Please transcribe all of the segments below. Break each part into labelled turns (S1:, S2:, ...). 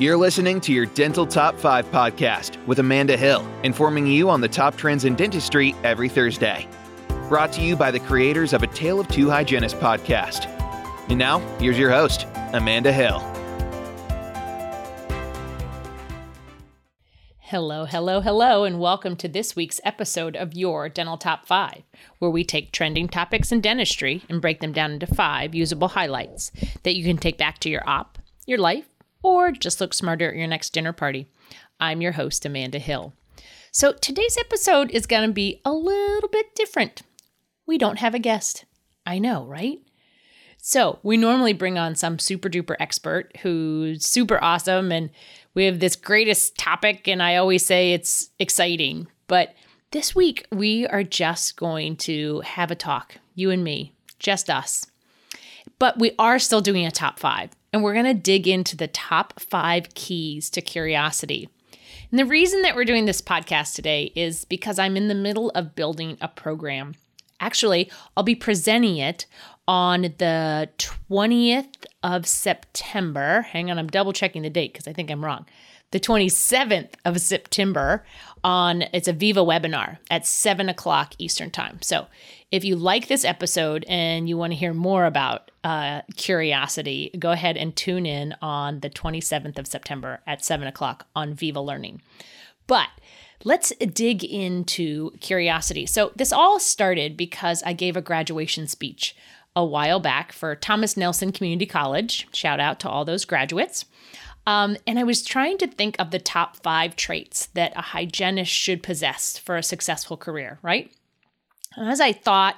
S1: You're listening to your Dental Top 5 podcast with Amanda Hill, informing you on the top trends in dentistry every Thursday. Brought to you by the creators of A Tale of Two Hygienists podcast. And now, here's your host, Amanda Hill.
S2: Hello, hello, hello, and welcome to this week's episode of Your Dental Top 5, where we take trending topics in dentistry and break them down into five usable highlights that you can take back to your op, your life, or just look smarter at your next dinner party. I'm your host, Amanda Hill. So today's episode is going to be a little bit different. We don't have a guest. I know, right? So, we normally bring on some super duper expert who's super awesome and we have this greatest topic, and I always say it's exciting. But this week, we are just going to have a talk, you and me, just us. But we are still doing a top five and we're going to dig into the top five keys to curiosity. And the reason that we're doing this podcast today is because I'm in the middle of building a program. Actually, I'll be presenting it on the 20th of September. Hang on, I'm double checking the date because I think I'm wrong. The 27th of September on it's a Viva webinar at seven o'clock Eastern time. So if you like this episode and you want to hear more about uh, curiosity, go ahead and tune in on the 27th of September at seven o'clock on Viva Learning. But let's dig into curiosity. So this all started because I gave a graduation speech a while back for Thomas Nelson Community College. Shout out to all those graduates. Um, and I was trying to think of the top five traits that a hygienist should possess for a successful career, right? And as I thought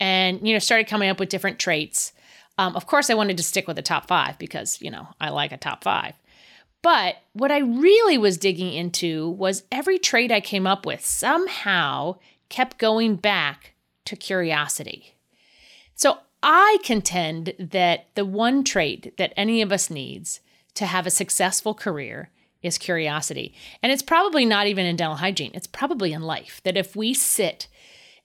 S2: and, you know, started coming up with different traits, um, of course, I wanted to stick with the top five because, you know, I like a top five. But what I really was digging into was every trait I came up with somehow kept going back to curiosity. So I contend that the one trait that any of us needs to have a successful career is curiosity. And it's probably not even in dental hygiene, it's probably in life. That if we sit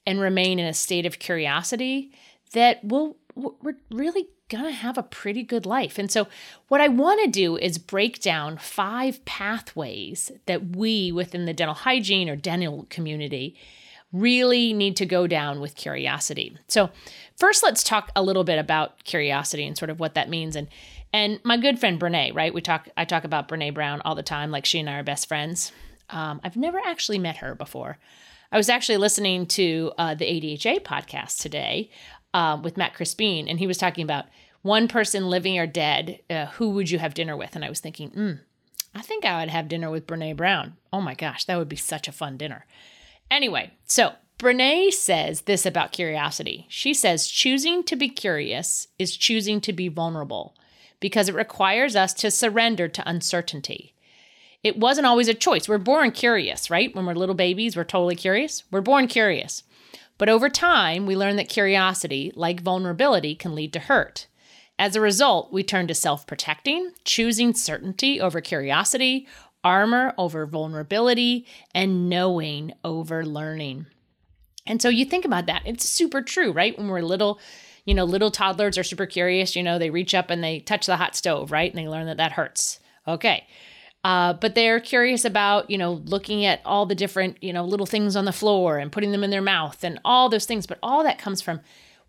S2: and remain in a state of curiosity, that we'll, we're really gonna have a pretty good life. And so, what I wanna do is break down five pathways that we within the dental hygiene or dental community really need to go down with curiosity. So, first, let's talk a little bit about curiosity and sort of what that means. And and my good friend Brene, right? We talk. I talk about Brene Brown all the time. Like she and I are best friends. Um, I've never actually met her before. I was actually listening to uh, the ADHA podcast today uh, with Matt Crespin, and he was talking about one person living or dead. Uh, who would you have dinner with? And I was thinking, mm, I think I would have dinner with Brene Brown. Oh my gosh, that would be such a fun dinner. Anyway, so Brene says this about curiosity. She says choosing to be curious is choosing to be vulnerable because it requires us to surrender to uncertainty. It wasn't always a choice. We're born curious, right? When we're little babies, we're totally curious. We're born curious. But over time, we learn that curiosity, like vulnerability, can lead to hurt. As a result, we turn to self protecting, choosing certainty over curiosity, armor over vulnerability, and knowing over learning. And so you think about that. It's super true, right? When we're little, you know, little toddlers are super curious. You know, they reach up and they touch the hot stove, right? And they learn that that hurts. Okay. Uh, but they're curious about, you know, looking at all the different, you know, little things on the floor and putting them in their mouth and all those things. But all that comes from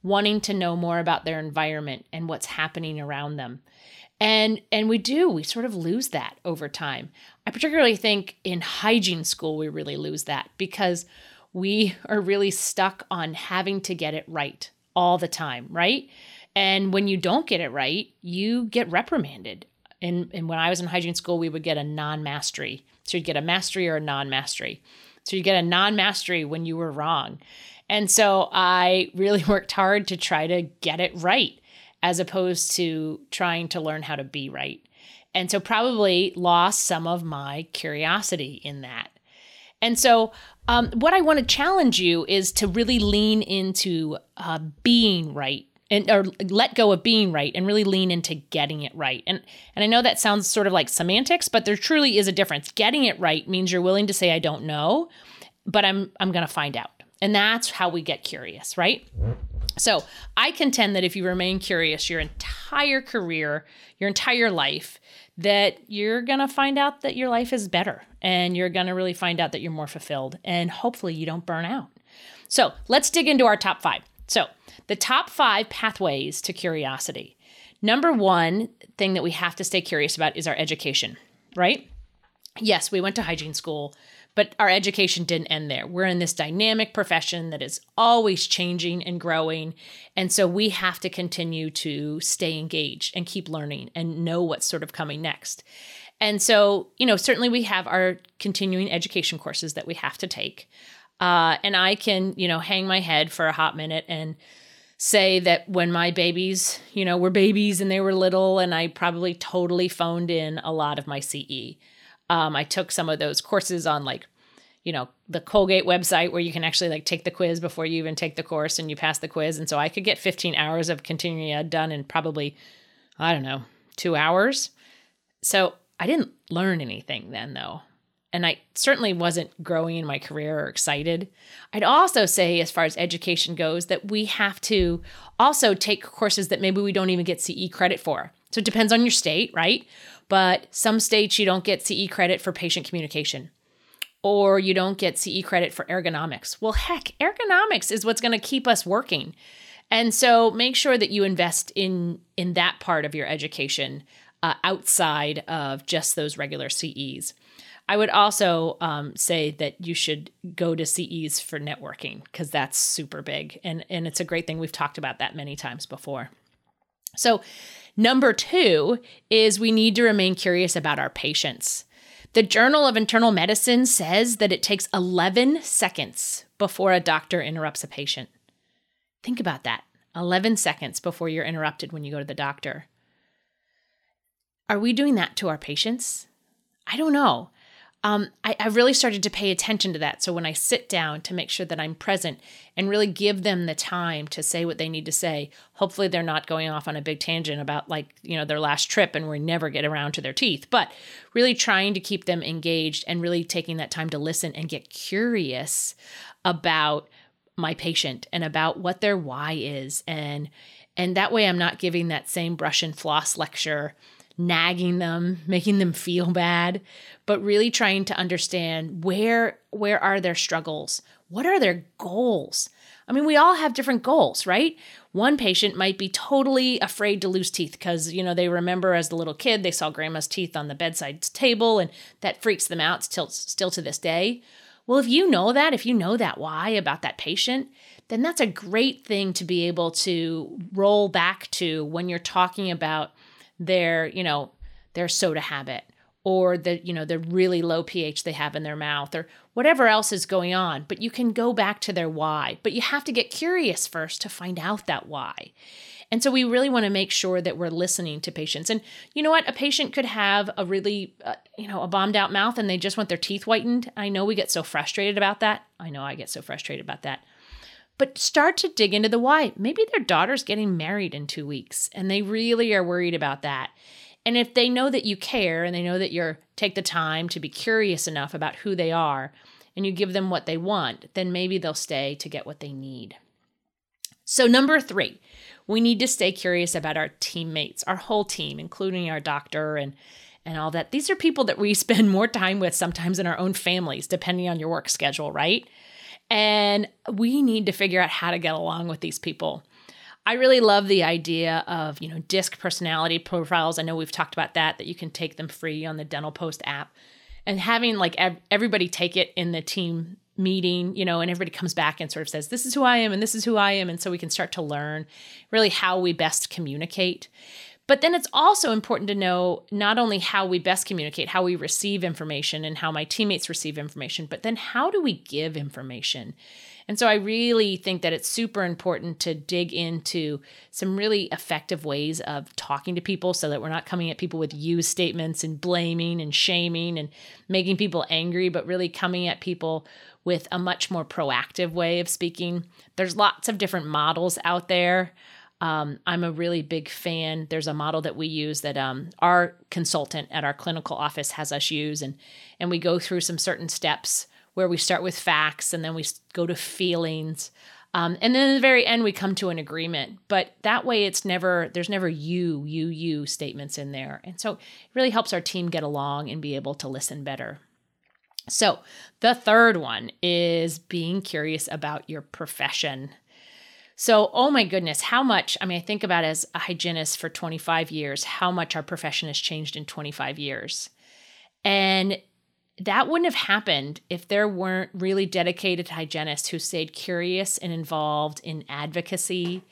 S2: wanting to know more about their environment and what's happening around them. And and we do, we sort of lose that over time. I particularly think in hygiene school we really lose that because we are really stuck on having to get it right all the time, right? And when you don't get it right, you get reprimanded. And, and when I was in hygiene school, we would get a non mastery. So you'd get a mastery or a non mastery. So you get a non mastery when you were wrong. And so I really worked hard to try to get it right as opposed to trying to learn how to be right. And so probably lost some of my curiosity in that. And so um, what I want to challenge you is to really lean into uh, being right and or let go of being right and really lean into getting it right. And and I know that sounds sort of like semantics, but there truly is a difference. Getting it right means you're willing to say I don't know, but I'm I'm going to find out. And that's how we get curious, right? So, I contend that if you remain curious your entire career, your entire life, that you're going to find out that your life is better and you're going to really find out that you're more fulfilled and hopefully you don't burn out. So let's dig into our top five. So, the top five pathways to curiosity. Number one thing that we have to stay curious about is our education, right? Yes, we went to hygiene school, but our education didn't end there. We're in this dynamic profession that is always changing and growing. And so we have to continue to stay engaged and keep learning and know what's sort of coming next. And so, you know, certainly we have our continuing education courses that we have to take. Uh, and I can, you know, hang my head for a hot minute and say that when my babies, you know, were babies and they were little, and I probably totally phoned in a lot of my CE. Um, I took some of those courses on like, you know, the Colgate website where you can actually like take the quiz before you even take the course and you pass the quiz. And so I could get 15 hours of continuing ed done in probably, I don't know, two hours. So I didn't learn anything then though. And I certainly wasn't growing in my career or excited. I'd also say, as far as education goes, that we have to also take courses that maybe we don't even get CE credit for. So it depends on your state, right? But some states you don't get CE credit for patient communication or you don't get CE credit for ergonomics. Well, heck, ergonomics is what's going to keep us working. And so make sure that you invest in in that part of your education uh, outside of just those regular CEs. I would also um, say that you should go to CEs for networking because that's super big and and it's a great thing. We've talked about that many times before. So Number two is we need to remain curious about our patients. The Journal of Internal Medicine says that it takes 11 seconds before a doctor interrupts a patient. Think about that 11 seconds before you're interrupted when you go to the doctor. Are we doing that to our patients? I don't know um, I, I really started to pay attention to that. So when I sit down to make sure that I'm present and really give them the time to say what they need to say, hopefully they're not going off on a big tangent about like, you know, their last trip and we never get around to their teeth, but really trying to keep them engaged and really taking that time to listen and get curious about my patient and about what their why is and and that way I'm not giving that same brush and floss lecture nagging them, making them feel bad, but really trying to understand where where are their struggles? What are their goals? I mean, we all have different goals, right? One patient might be totally afraid to lose teeth because, you know, they remember as the little kid they saw grandma's teeth on the bedside table and that freaks them out still still to this day. Well, if you know that, if you know that why about that patient, then that's a great thing to be able to roll back to when you're talking about their, you know, their soda habit or the, you know, the really low pH they have in their mouth or whatever else is going on. But you can go back to their why. But you have to get curious first to find out that why. And so we really want to make sure that we're listening to patients. And you know what? A patient could have a really, uh, you know, a bombed out mouth and they just want their teeth whitened. I know we get so frustrated about that. I know I get so frustrated about that but start to dig into the why. Maybe their daughter's getting married in two weeks and they really are worried about that. And if they know that you care and they know that you're take the time to be curious enough about who they are and you give them what they want, then maybe they'll stay to get what they need. So, number three, we need to stay curious about our teammates, our whole team, including our doctor and and all that. These are people that we spend more time with sometimes in our own families, depending on your work schedule, right? And we need to figure out how to get along with these people. I really love the idea of, you know, disc personality profiles. I know we've talked about that, that you can take them free on the Dental Post app. And having like ev- everybody take it in the team meeting, you know, and everybody comes back and sort of says, this is who I am and this is who I am. And so we can start to learn really how we best communicate. But then it's also important to know not only how we best communicate, how we receive information and how my teammates receive information, but then how do we give information? And so I really think that it's super important to dig into some really effective ways of talking to people so that we're not coming at people with you statements and blaming and shaming and making people angry, but really coming at people with a much more proactive way of speaking. There's lots of different models out there. Um, I'm a really big fan. There's a model that we use that um, our consultant at our clinical office has us use, and and we go through some certain steps where we start with facts and then we go to feelings. Um, and then at the very end, we come to an agreement. But that way, it's never, there's never you, you, you statements in there. And so it really helps our team get along and be able to listen better. So the third one is being curious about your profession. So, oh my goodness, how much, I mean, I think about as a hygienist for 25 years, how much our profession has changed in 25 years. And that wouldn't have happened if there weren't really dedicated hygienists who stayed curious and involved in advocacy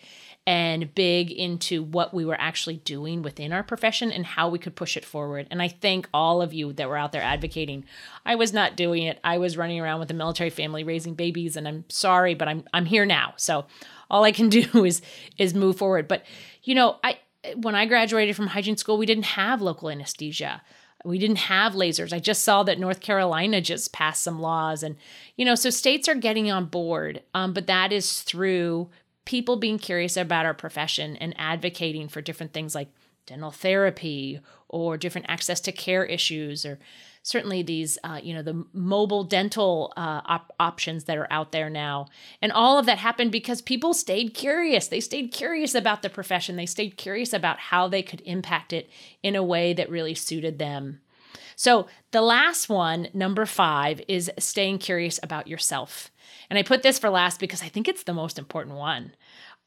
S2: and big into what we were actually doing within our profession and how we could push it forward. And I thank all of you that were out there advocating. I was not doing it. I was running around with a military family raising babies and I'm sorry, but I'm I'm here now. So all I can do is is move forward. But you know, I when I graduated from hygiene school, we didn't have local anesthesia we didn't have lasers. I just saw that North Carolina just passed some laws. And, you know, so states are getting on board, um, but that is through people being curious about our profession and advocating for different things like dental therapy or different access to care issues or certainly these uh, you know the mobile dental uh, op- options that are out there now. And all of that happened because people stayed curious. They stayed curious about the profession. They stayed curious about how they could impact it in a way that really suited them. So the last one number five is staying curious about yourself. And I put this for last because I think it's the most important one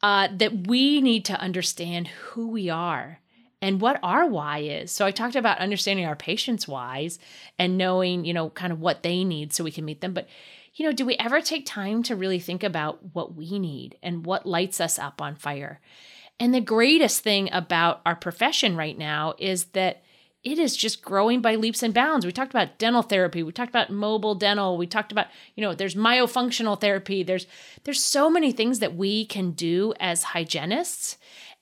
S2: uh, that we need to understand who we are and what our why is. So I talked about understanding our patients' whys and knowing, you know, kind of what they need so we can meet them. But, you know, do we ever take time to really think about what we need and what lights us up on fire? And the greatest thing about our profession right now is that it is just growing by leaps and bounds. We talked about dental therapy, we talked about mobile dental, we talked about, you know, there's myofunctional therapy. There's there's so many things that we can do as hygienists.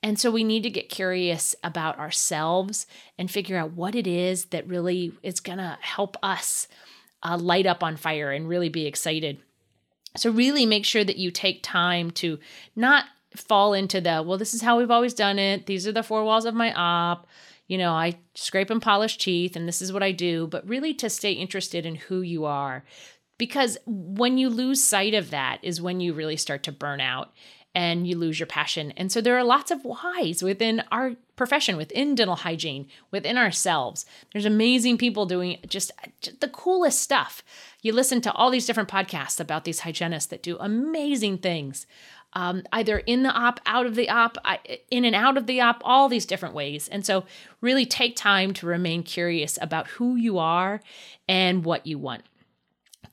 S2: And so we need to get curious about ourselves and figure out what it is that really is going to help us uh, light up on fire and really be excited. So really make sure that you take time to not fall into the, well, this is how we've always done it. These are the four walls of my op you know, I scrape and polish teeth and this is what I do, but really to stay interested in who you are. Because when you lose sight of that is when you really start to burn out and you lose your passion. And so there are lots of whys within our profession, within dental hygiene, within ourselves. There's amazing people doing just, just, the coolest stuff. You listen to all these different podcasts about these hygienists that do amazing things um, either in the op, out of the op, in and out of the op, all these different ways. And so, really take time to remain curious about who you are and what you want.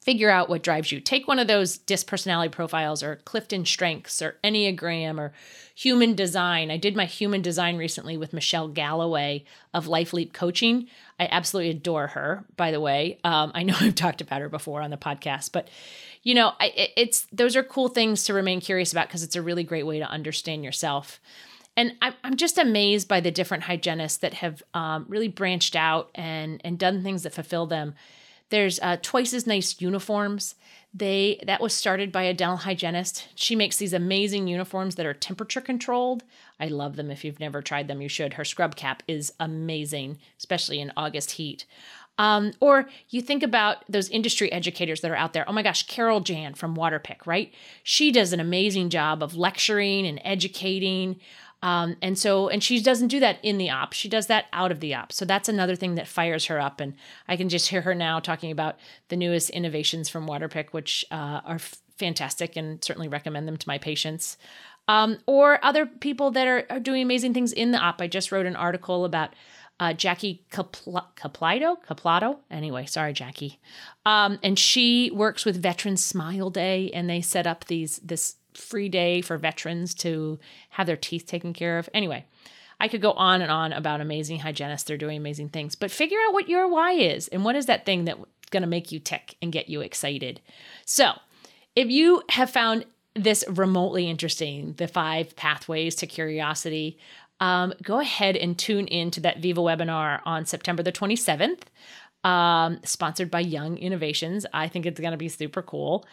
S2: Figure out what drives you. Take one of those DISC personality profiles or Clifton Strengths or Enneagram or Human Design. I did my Human Design recently with Michelle Galloway of Life Leap Coaching. I absolutely adore her, by the way. Um, I know I've talked about her before on the podcast, but you know, I, it's those are cool things to remain curious about because it's a really great way to understand yourself. And I'm just amazed by the different hygienists that have um, really branched out and and done things that fulfill them. There's uh, twice as nice uniforms. They that was started by a dental hygienist. She makes these amazing uniforms that are temperature controlled. I love them. If you've never tried them, you should. Her scrub cap is amazing, especially in August heat. Um, or you think about those industry educators that are out there. Oh my gosh, Carol Jahn from Waterpik, right? She does an amazing job of lecturing and educating. Um, and so, and she doesn't do that in the op. She does that out of the op. So that's another thing that fires her up. And I can just hear her now talking about the newest innovations from Waterpik, which uh, are f- fantastic and certainly recommend them to my patients. Um, or other people that are, are doing amazing things in the op. I just wrote an article about uh, Jackie Capl- Caplato, Anyway, sorry, Jackie. Um, and she works with Veterans Smile Day, and they set up these this free day for veterans to have their teeth taken care of. Anyway, I could go on and on about amazing hygienists. They're doing amazing things, but figure out what your why is and what is that thing that's going to make you tick and get you excited. So, if you have found this remotely interesting, the five pathways to curiosity, um, go ahead and tune in to that Viva webinar on September the 27th, um, sponsored by Young Innovations. I think it's going to be super cool.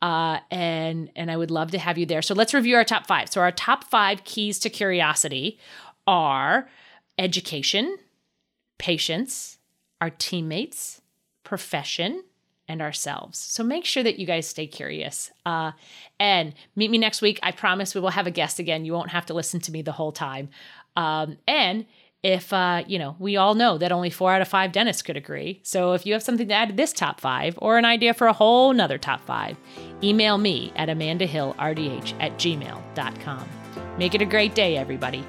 S2: Uh, and and I would love to have you there. So let's review our top five. So our top five keys to curiosity are education, patients, our teammates, profession, and ourselves. So make sure that you guys stay curious. Uh, and meet me next week. I promise we will have a guest again. You won't have to listen to me the whole time. Um, and if uh, you know, we all know that only four out of five dentists could agree. So if you have something to add to this top five or an idea for a whole nother top five, email me at amandahillrdh at gmail.com. Make it a great day, everybody.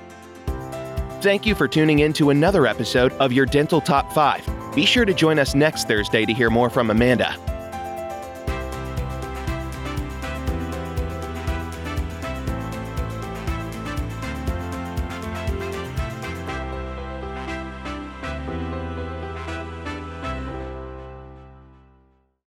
S1: Thank you for tuning in to another episode of your Dental Top 5. Be sure to join us next Thursday to hear more from Amanda.